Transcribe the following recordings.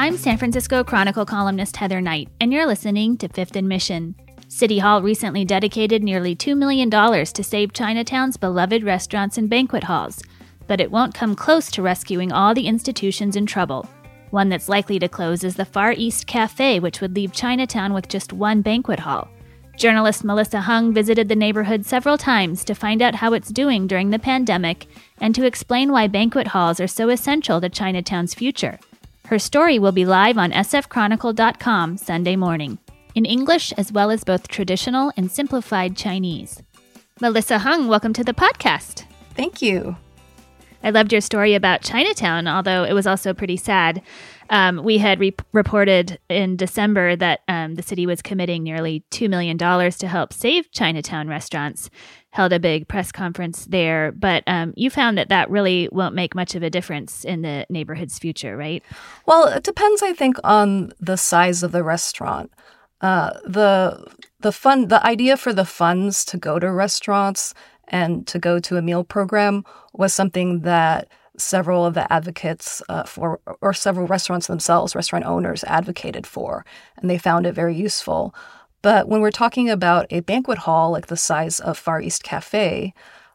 I'm San Francisco Chronicle columnist Heather Knight, and you're listening to Fifth and Mission. City Hall recently dedicated nearly $2 million to save Chinatown's beloved restaurants and banquet halls, but it won't come close to rescuing all the institutions in trouble. One that's likely to close is the Far East Cafe, which would leave Chinatown with just one banquet hall. Journalist Melissa Hung visited the neighborhood several times to find out how it's doing during the pandemic and to explain why banquet halls are so essential to Chinatown's future. Her story will be live on sfchronicle.com Sunday morning, in English as well as both traditional and simplified Chinese. Melissa Hung, welcome to the podcast. Thank you. I loved your story about Chinatown, although it was also pretty sad. Um, we had re- reported in December that um, the city was committing nearly $2 million to help save Chinatown restaurants held a big press conference there. But um, you found that that really won't make much of a difference in the neighborhood's future, right? Well, it depends, I think, on the size of the restaurant. Uh, the the fund the idea for the funds to go to restaurants and to go to a meal program was something that several of the advocates uh, for or several restaurants themselves restaurant owners advocated for and they found it very useful but when we're talking about a banquet hall like the size of Far East Cafe,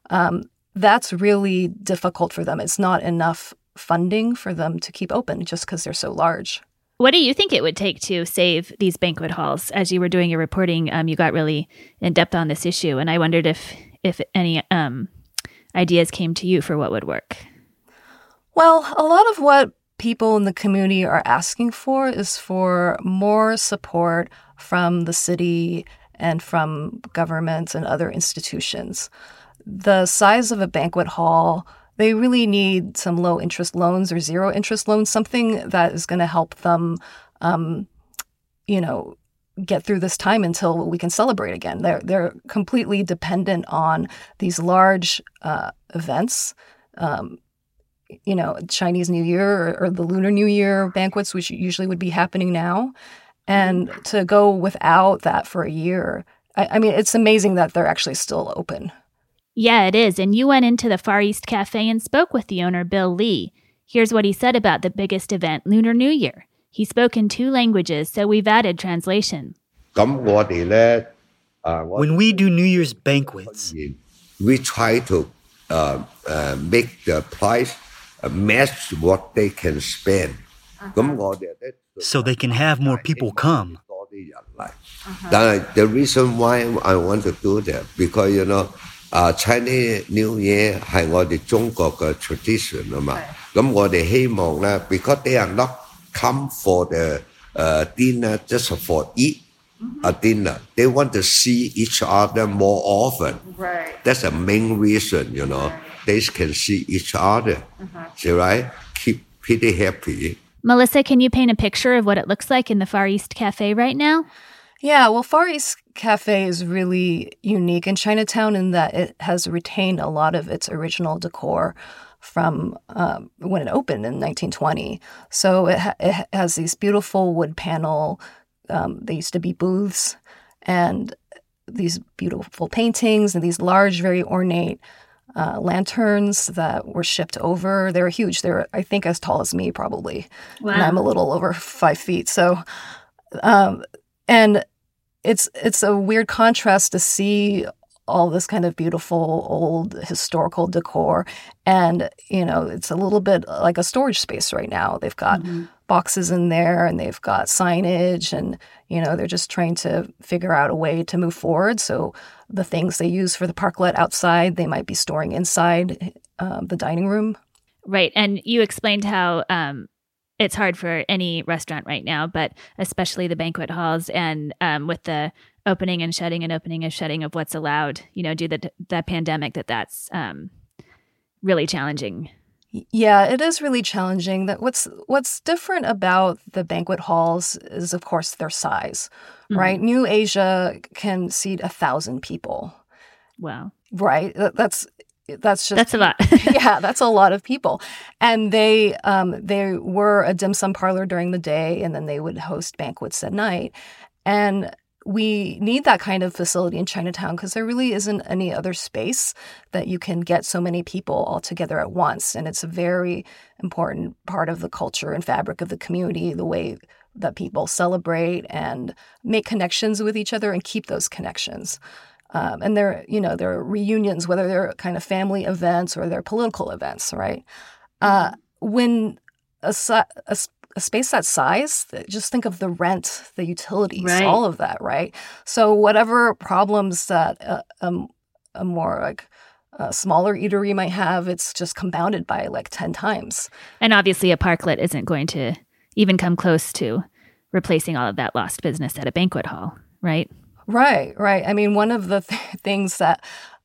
um, that's really difficult for them. It's not enough funding for them to keep open just because they're so large. What do you think it would take to save these banquet halls? As you were doing your reporting, um, you got really in depth on this issue, and I wondered if if any um, ideas came to you for what would work. Well, a lot of what people in the community are asking for is for more support from the city and from governments and other institutions. The size of a banquet hall, they really need some low interest loans or zero interest loans, something that is going to help them, um, you know, get through this time until we can celebrate again. They're they're completely dependent on these large uh, events. Um, you know, Chinese New Year or, or, the Lunar New Year banquets, which usually would be happening now. And to go without that for a year, I, I mean, it's amazing that they're actually still open. Yeah, it is. And you went into the Far East Cafe and spoke with the owner, Bill Lee. Here's what he said about the biggest event, Lunar New Year. He spoke in two languages, so we've added translation. When we do New Year's banquets, we try to uh, uh, make the price match what they can spend. Uh-huh so they can have more people come. Uh-huh. The reason why I want to do that because you know, uh, Chinese New Year 系我哋中国嘅 tradition 啊嘛。咁我哋希望咧，because they are not come for the uh, dinner just for eat a dinner. They want to see each other more often. Right. That's the main reason, you know. They can see each other. Uh-huh. See, right? Keep pretty happy. Melissa, can you paint a picture of what it looks like in the Far East Cafe right now? Yeah, well, Far East Cafe is really unique in Chinatown in that it has retained a lot of its original decor from um, when it opened in 1920. So it, ha- it has these beautiful wood panel. Um, they used to be booths and these beautiful paintings and these large, very ornate uh, lanterns that were shipped over. They were huge. They were, I think, as tall as me, probably. Wow. And I'm a little over five feet. So, um, and it's it's a weird contrast to see all this kind of beautiful old historical decor and you know it's a little bit like a storage space right now they've got mm-hmm. Boxes in there and they've got signage and you know they're just trying to figure out a way to move forward so the things they use for the parklet outside, they might be storing inside uh, the dining room. Right. And you explained how um, it's hard for any restaurant right now, but especially the banquet halls and um, with the opening and shutting and opening and shutting of what's allowed, you know, due to the, the pandemic, that that's um, really challenging. Yeah, it is really challenging. That what's what's different about the banquet halls is, of course, their size mm-hmm. right? New Asia can seat a thousand people. Wow. Right. That's that's just that's a lot. yeah, that's a lot of people. And they um, they were a dim sum parlor during the day, and then they would host banquets at night. And we need that kind of facility in Chinatown because there really isn't any other space that you can get so many people all together at once. And it's a very important part of the culture and fabric of the community, the way that people celebrate and make connections with each other and keep those connections. Um, and there are you know, they're reunions, whether they're kind of family events or they're political events, right? Uh, when a, a, a space that size, just think of the rent, the utilities, right. all of that, right? So whatever problems that a, a, a more like a smaller eatery might have, it's just compounded by like 10 times. And obviously a parklet isn't going to even come close to replacing all of that lost business at a banquet hall, right? Right, right. I mean, one of the th- things that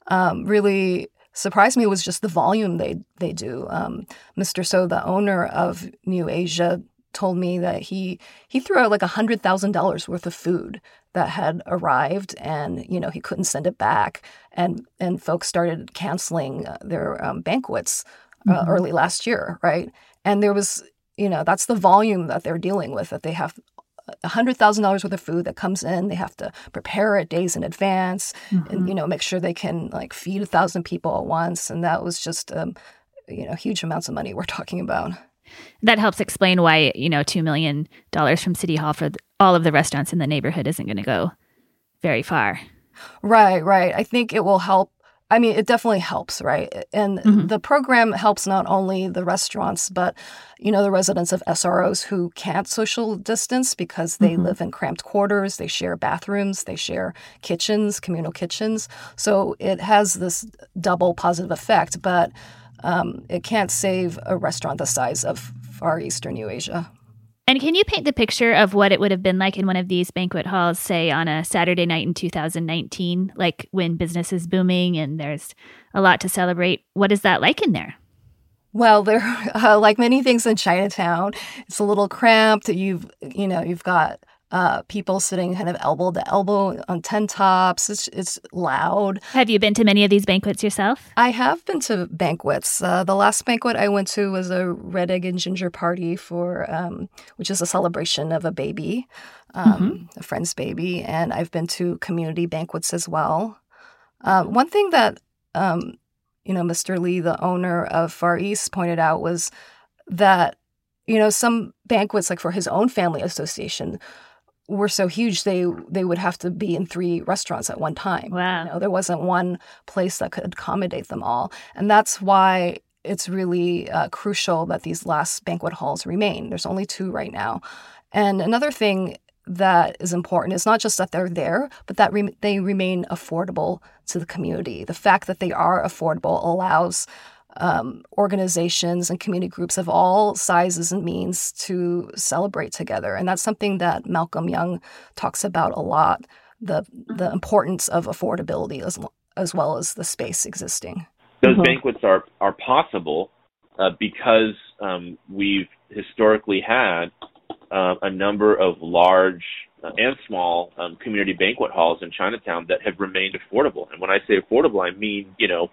um, really surprised me was just the volume they they do. Um, Mr. So, the owner of New Asia, told me that he he threw out like a hundred thousand dollars worth of food that had arrived, and you know he couldn't send it back, and and folks started canceling uh, their um, banquets uh, mm-hmm. early last year, right? And there was you know that's the volume that they're dealing with that they have $100,000 worth of food that comes in. They have to prepare it days in advance mm-hmm. and, you know, make sure they can like feed a thousand people at once. And that was just, um, you know, huge amounts of money we're talking about. That helps explain why, you know, $2 million from City Hall for all of the restaurants in the neighborhood isn't going to go very far. Right, right. I think it will help I mean, it definitely helps, right? And mm-hmm. the program helps not only the restaurants, but you know, the residents of SROs who can't social distance because they mm-hmm. live in cramped quarters, they share bathrooms, they share kitchens, communal kitchens. So it has this double positive effect, but um, it can't save a restaurant the size of Far East and New Asia. And can you paint the picture of what it would have been like in one of these banquet halls, say on a Saturday night in 2019, like when business is booming and there's a lot to celebrate? What is that like in there? Well, there, uh, like many things in Chinatown, it's a little cramped. You've, you know, you've got uh, people sitting kind of elbow to elbow on tent tops. It's, it's loud. Have you been to many of these banquets yourself? I have been to banquets. Uh, the last banquet I went to was a red egg and ginger party for, um, which is a celebration of a baby, um, mm-hmm. a friend's baby, and I've been to community banquets as well. Uh, one thing that um, you know, Mr. Lee, the owner of Far East, pointed out was that you know some banquets, like for his own family association were so huge they they would have to be in three restaurants at one time. Wow. You know, there wasn't one place that could accommodate them all. And that's why it's really uh, crucial that these last banquet halls remain. There's only two right now. And another thing that is important is not just that they're there, but that re- they remain affordable to the community. The fact that they are affordable allows um, organizations and community groups of all sizes and means to celebrate together. And that's something that Malcolm Yeung talks about a lot the, the mm-hmm. importance of affordability as, as well as the space existing. Those mm-hmm. banquets are, are possible uh, because um, we've historically had uh, a number of large uh, and small um, community banquet halls in Chinatown that have remained affordable. And when I say affordable, I mean, you know,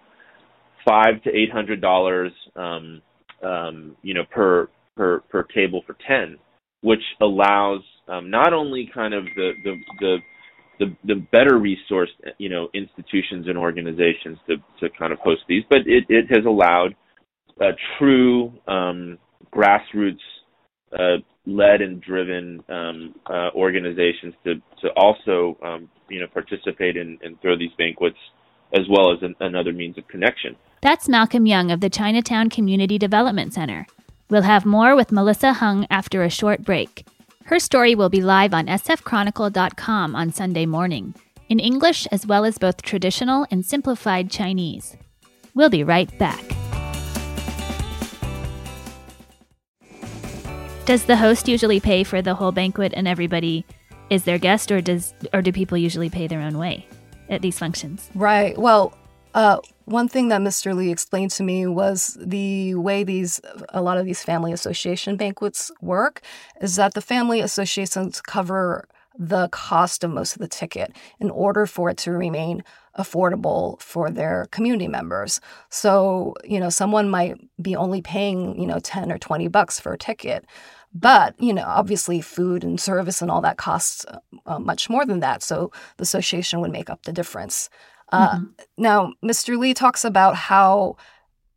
five to eight hundred dollars, um, um, you know, per per per table for ten, which allows um, not only kind of the the the the, the better resourced you know institutions and organizations to to kind of host these, but it it has allowed uh, true um, grassroots uh, led and driven um, uh, organizations to to also um, you know participate and throw these banquets as well as an, another means of connection. That's Malcolm Yeung of the Chinatown Community Development Center. We'll have more with Melissa Hung after a short break. Her story will be live on sfchronicle.com on Sunday morning, in English as well as both traditional and simplified Chinese. We'll be right back. Does the host usually pay for the whole banquet and everybody is their guest or does or do people usually pay their own way? at these functions? Right. Well, uh, one thing that Mr. Lee explained to me was the way these a lot of these family association banquets work is that the family associations cover the cost of most of the ticket in order for it to remain affordable for their community members. So, you know, someone might be only paying, you know, 10 or 20 bucks for a ticket. But, you know, obviously food and service and all that costs uh, much more than that. So the association would make up the difference. Uh, mm-hmm. Now, Mr. Lee talks about how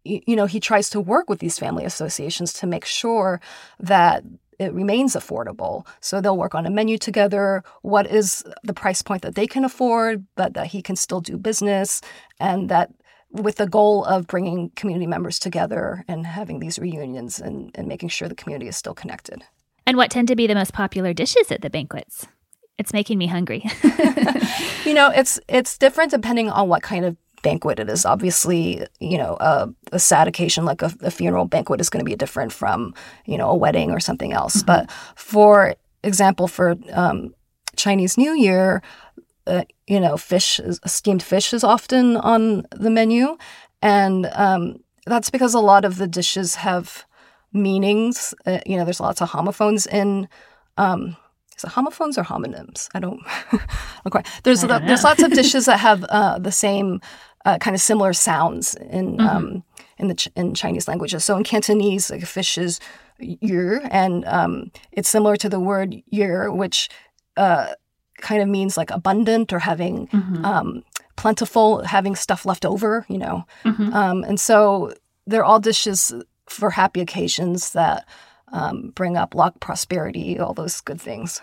you know he tries to work with these family associations to make sure that it remains affordable. So they'll work on a menu together. What is the price point that they can afford, but that he can still do business, and that with the goal of bringing community members together and having these reunions and, and making sure the community is still connected. And what tend to be the most popular dishes at the banquets? It's making me hungry. you know, it's it's different depending on what kind of banquet it is. Obviously, you know, a, a sad occasion like a, a funeral banquet is going to be different from, you know, a wedding or something else. Mm-hmm. But for example, for um, Chinese New Year, uh, you know, fish, is, steamed fish is often on the menu. And um, that's because a lot of the dishes have meanings. Uh, you know, there's lots of homophones in. Um, is it homophones or homonyms? I don't. okay, there's there's lots of dishes that have uh, the same uh, kind of similar sounds in mm-hmm. um, in the ch- in Chinese languages. So in Cantonese, like fish is yu, and um, it's similar to the word yer, which uh, kind of means like abundant or having mm-hmm. um, plentiful, having stuff left over. You know, mm-hmm. Um, and so they're all dishes for happy occasions that um, bring up luck, prosperity, all those good things.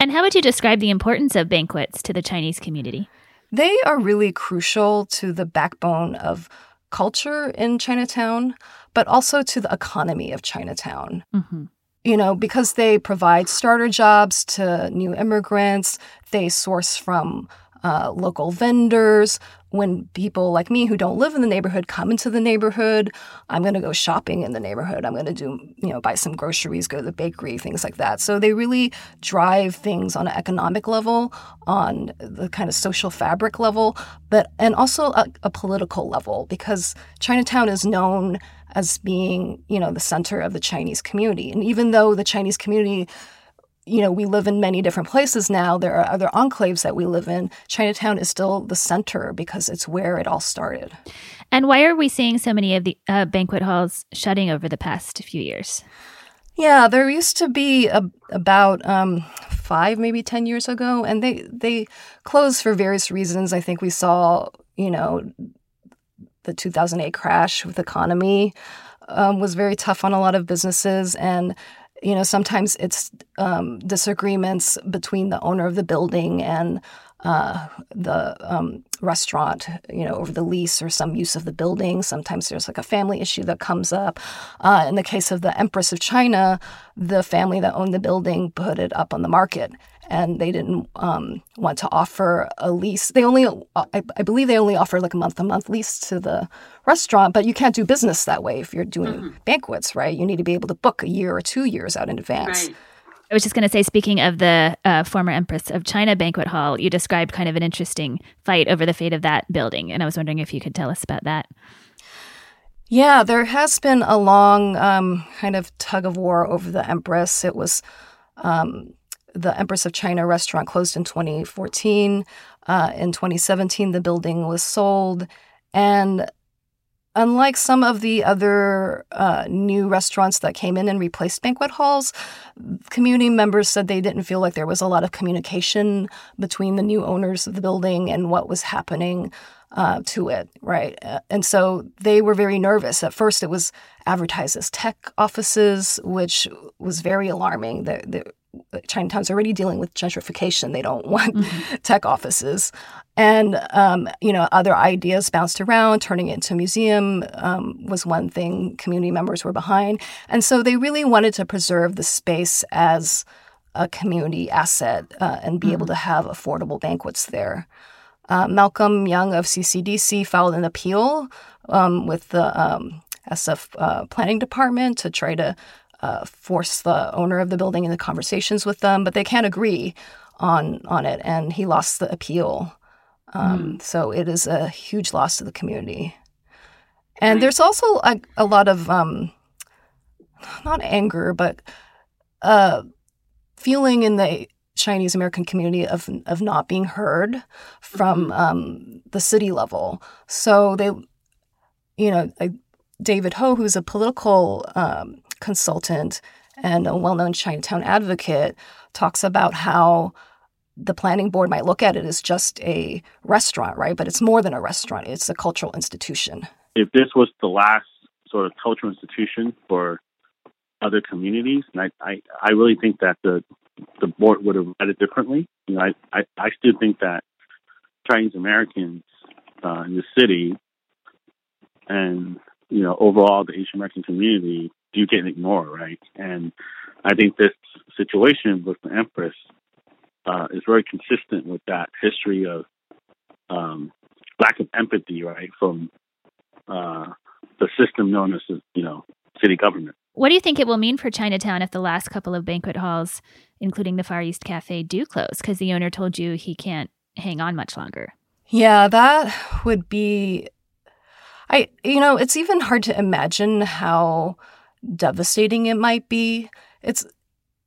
And how would you describe the importance of banquets to the Chinese community? They are really crucial to the backbone of culture in Chinatown, but also to the economy of Chinatown. Mm-hmm. You know, because they provide starter jobs to new immigrants, they source from uh, local vendors. When people like me who don't live in the neighborhood come into the neighborhood, I'm going to go shopping in the neighborhood. I'm going to do, you know, buy some groceries, go to the bakery, things like that. So they really drive things on an economic level, on the kind of social fabric level, but and also a, a political level because Chinatown is known as being, you know, the center of the Chinese community. And even though the Chinese community you know, we live in many different places now. There are other enclaves that we live in. Chinatown is still the center because it's where it all started. And why are we seeing so many of the uh, banquet halls shutting over the past few years? Yeah, there used to be a, about um, five, maybe ten years ago, and they they closed for various reasons. I think we saw, you know, the 2008 crash with the economy um, was very tough on a lot of businesses, and you know, sometimes it's um, disagreements between the owner of the building and uh, the um, restaurant, you know, over the lease or some use of the building. Sometimes there's like a family issue that comes up. Uh, in the case of the Empress of China, the family that owned the building put it up on the market and they didn't um, want to offer a lease. They only, I, I, believe, they only offer like a month to month lease to the restaurant, but you can't do business that way if you're doing mm-hmm. banquets, right? You need to be able to book a year or two years out in advance. Right. I was just going to say, speaking of the uh, former Empress of China banquet hall, you described kind of an interesting fight over the fate of that building. And I was wondering if you could tell us about that. Yeah, there has been a long um, kind of tug of war over the Empress. It was um, the Empress of China restaurant closed in 2014. Uh, in 2017, the building was sold. And unlike some of the other uh, new restaurants that came in and replaced banquet halls, community members said they didn't feel like there was a lot of communication between the new owners of the building and what was happening uh, to it, right? Uh, and so they were very nervous. At first, it was advertised as tech offices, which was very alarming. The, Chinatown's already dealing with gentrification. They don't want mm-hmm. tech offices. And, um, you know, other ideas bounced around. Turning it into a museum um, was one thing community members were behind. And so they really wanted to preserve the space as a community asset uh, and be mm-hmm. able to have affordable banquets there. Uh, Malcolm Yeung of CCDC filed an appeal um, with the um, SF uh, planning department to try to uh, force the owner of the building into conversations with them, but they can't agree on on it, and he lost the appeal. Um, mm. So it is a huge loss to the community. And there's also a, a lot of um, not anger, but uh, feeling in the Chinese American community of of not being heard from mm-hmm. um, the city level. So they, you know, David Ho, who's a political um, consultant and a well-known Chinatown advocate, talks about how the planning board might look at it as just a restaurant, right? But it's more than a restaurant; it's a cultural institution. If this was the last sort of cultural institution for other communities. And I, I, I really think that the the board would have read it differently. You know, I, I, I still think that Chinese Americans uh, in the city and you know overall the Asian American community do get ignored, right? And I think this situation with the Empress uh, is very consistent with that history of um, lack of empathy, right, from uh, the system known as you know city government. What do you think it will mean for Chinatown if the last couple of banquet halls, including the Far East Cafe, do close? Because the owner told you he can't hang on much longer. Yeah, that would be. I, you know, it's even hard to imagine how devastating it might be. It's,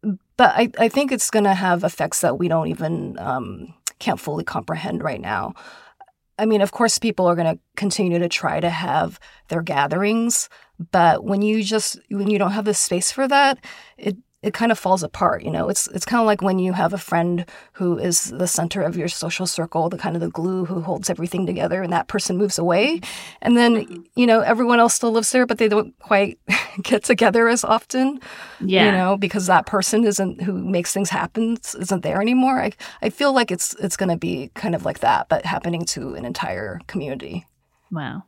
but I, I think it's going to have effects that we don't even um, can't fully comprehend right now. I mean, of course, people are going to continue to try to have their gatherings, but when you just when you don't have the space for that, it it kind of falls apart. You know, it's it's kind of like when you have a friend who is the center of your social circle, the kind of the glue who holds everything together, and that person moves away, and then mm-hmm. you know everyone else still lives there, but they don't quite get together as often. Yeah, you know, because that person isn't who makes things happen isn't there anymore. I I feel like it's it's going to be kind of like that, but happening to an entire community. Wow.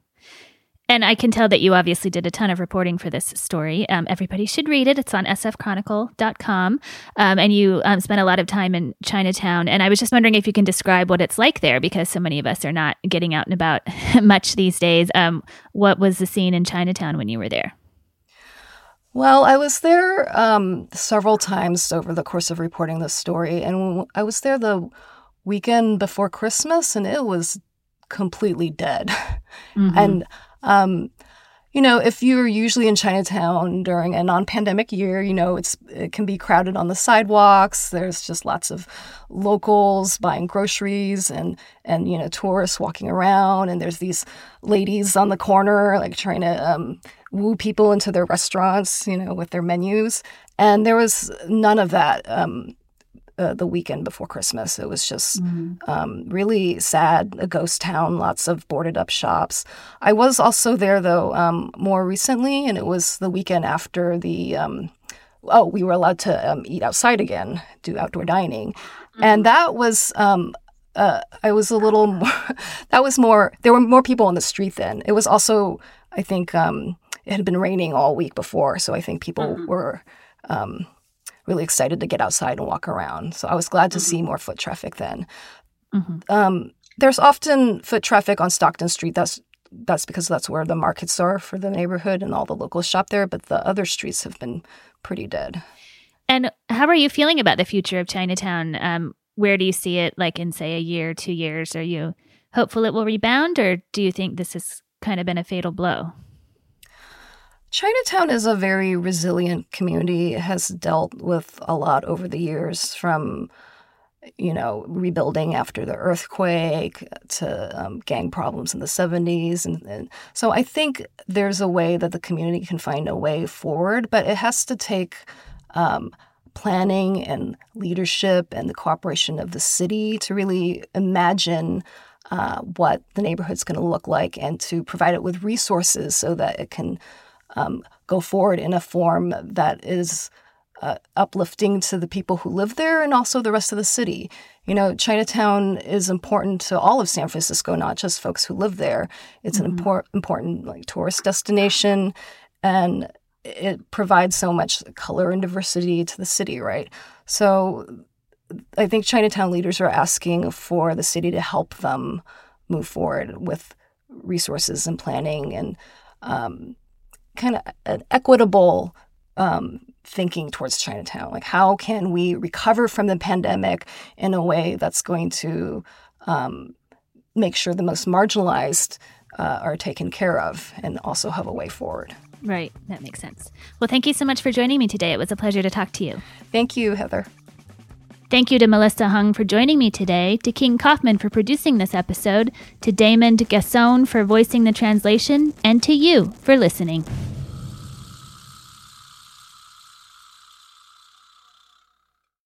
And I can tell that you obviously did a ton of reporting for this story. Um, everybody should read it. It's on sfchronicle.com. Um, and you um, spent a lot of time in Chinatown. And I was just wondering if you can describe what it's like there because so many of us are not getting out and about much these days. Um, what was the scene in Chinatown when you were there? Well, I was there um, several times over the course of reporting this story. And I was there the weekend before Christmas, and it was completely dead. Mm-hmm. And um, you know, if you're usually in Chinatown during a non-pandemic year, you know, it's it can be crowded on the sidewalks. There's just lots of locals buying groceries and and you know, tourists walking around and there's these ladies on the corner like trying to um, woo people into their restaurants, you know, with their menus. And there was none of that um, uh, the weekend before Christmas. It was just mm-hmm. um, really sad, a ghost town, lots of boarded up shops. I was also there though um, more recently, and it was the weekend after the. Um, oh, we were allowed to um, eat outside again, do outdoor dining, mm-hmm. and that was. Um, uh, I was a little more. that was more. There were more people on the street then. It was also, I think, um, it had been raining all week before, so I think people mm-hmm. were really excited to get outside and walk around. So I was glad to mm-hmm. see more foot traffic then. Mm-hmm. Um, there's often foot traffic on Stockton Street. That's that's because that's where the markets are for the neighborhood and all the locals shop there. But the other streets have been pretty dead. And how are you feeling about the future of Chinatown? Um, where do you see it, like in say a year, two years? Are you hopeful it will rebound, or do you think this has kind of been a fatal blow? Chinatown is a very resilient community. It has dealt with a lot over the years from you know, rebuilding after the earthquake to um, gang problems in the 70s. And, and, so I think there's a way that the community can find a way forward, but it has to take um, planning and leadership and the cooperation of the city to really imagine uh, what the neighborhood's going to look like and to provide it with resources so that it can um, go forward in a form that is uh, uplifting to the people who live there and also the rest of the city. You know, Chinatown is important to all of San Francisco, not just folks who live there. It's mm-hmm. an impor- important like tourist destination, and it provides so much color and diversity to the city, right? So, I think Chinatown leaders are asking for the city to help them move forward with resources and planning and um, kind of an equitable um, thinking towards Chinatown. Like, how can we recover from the pandemic in a way that's going to um, make sure the most marginalized uh, are taken care of and also have a way forward? Right. That makes sense. Well, thank you so much for joining me today. It was a pleasure to talk to you. Thank you, Heather. Thank you to Melissa Hung for joining me today, to King Kaufman for producing this episode, to Damon Gasson for voicing the translation, and to you for listening.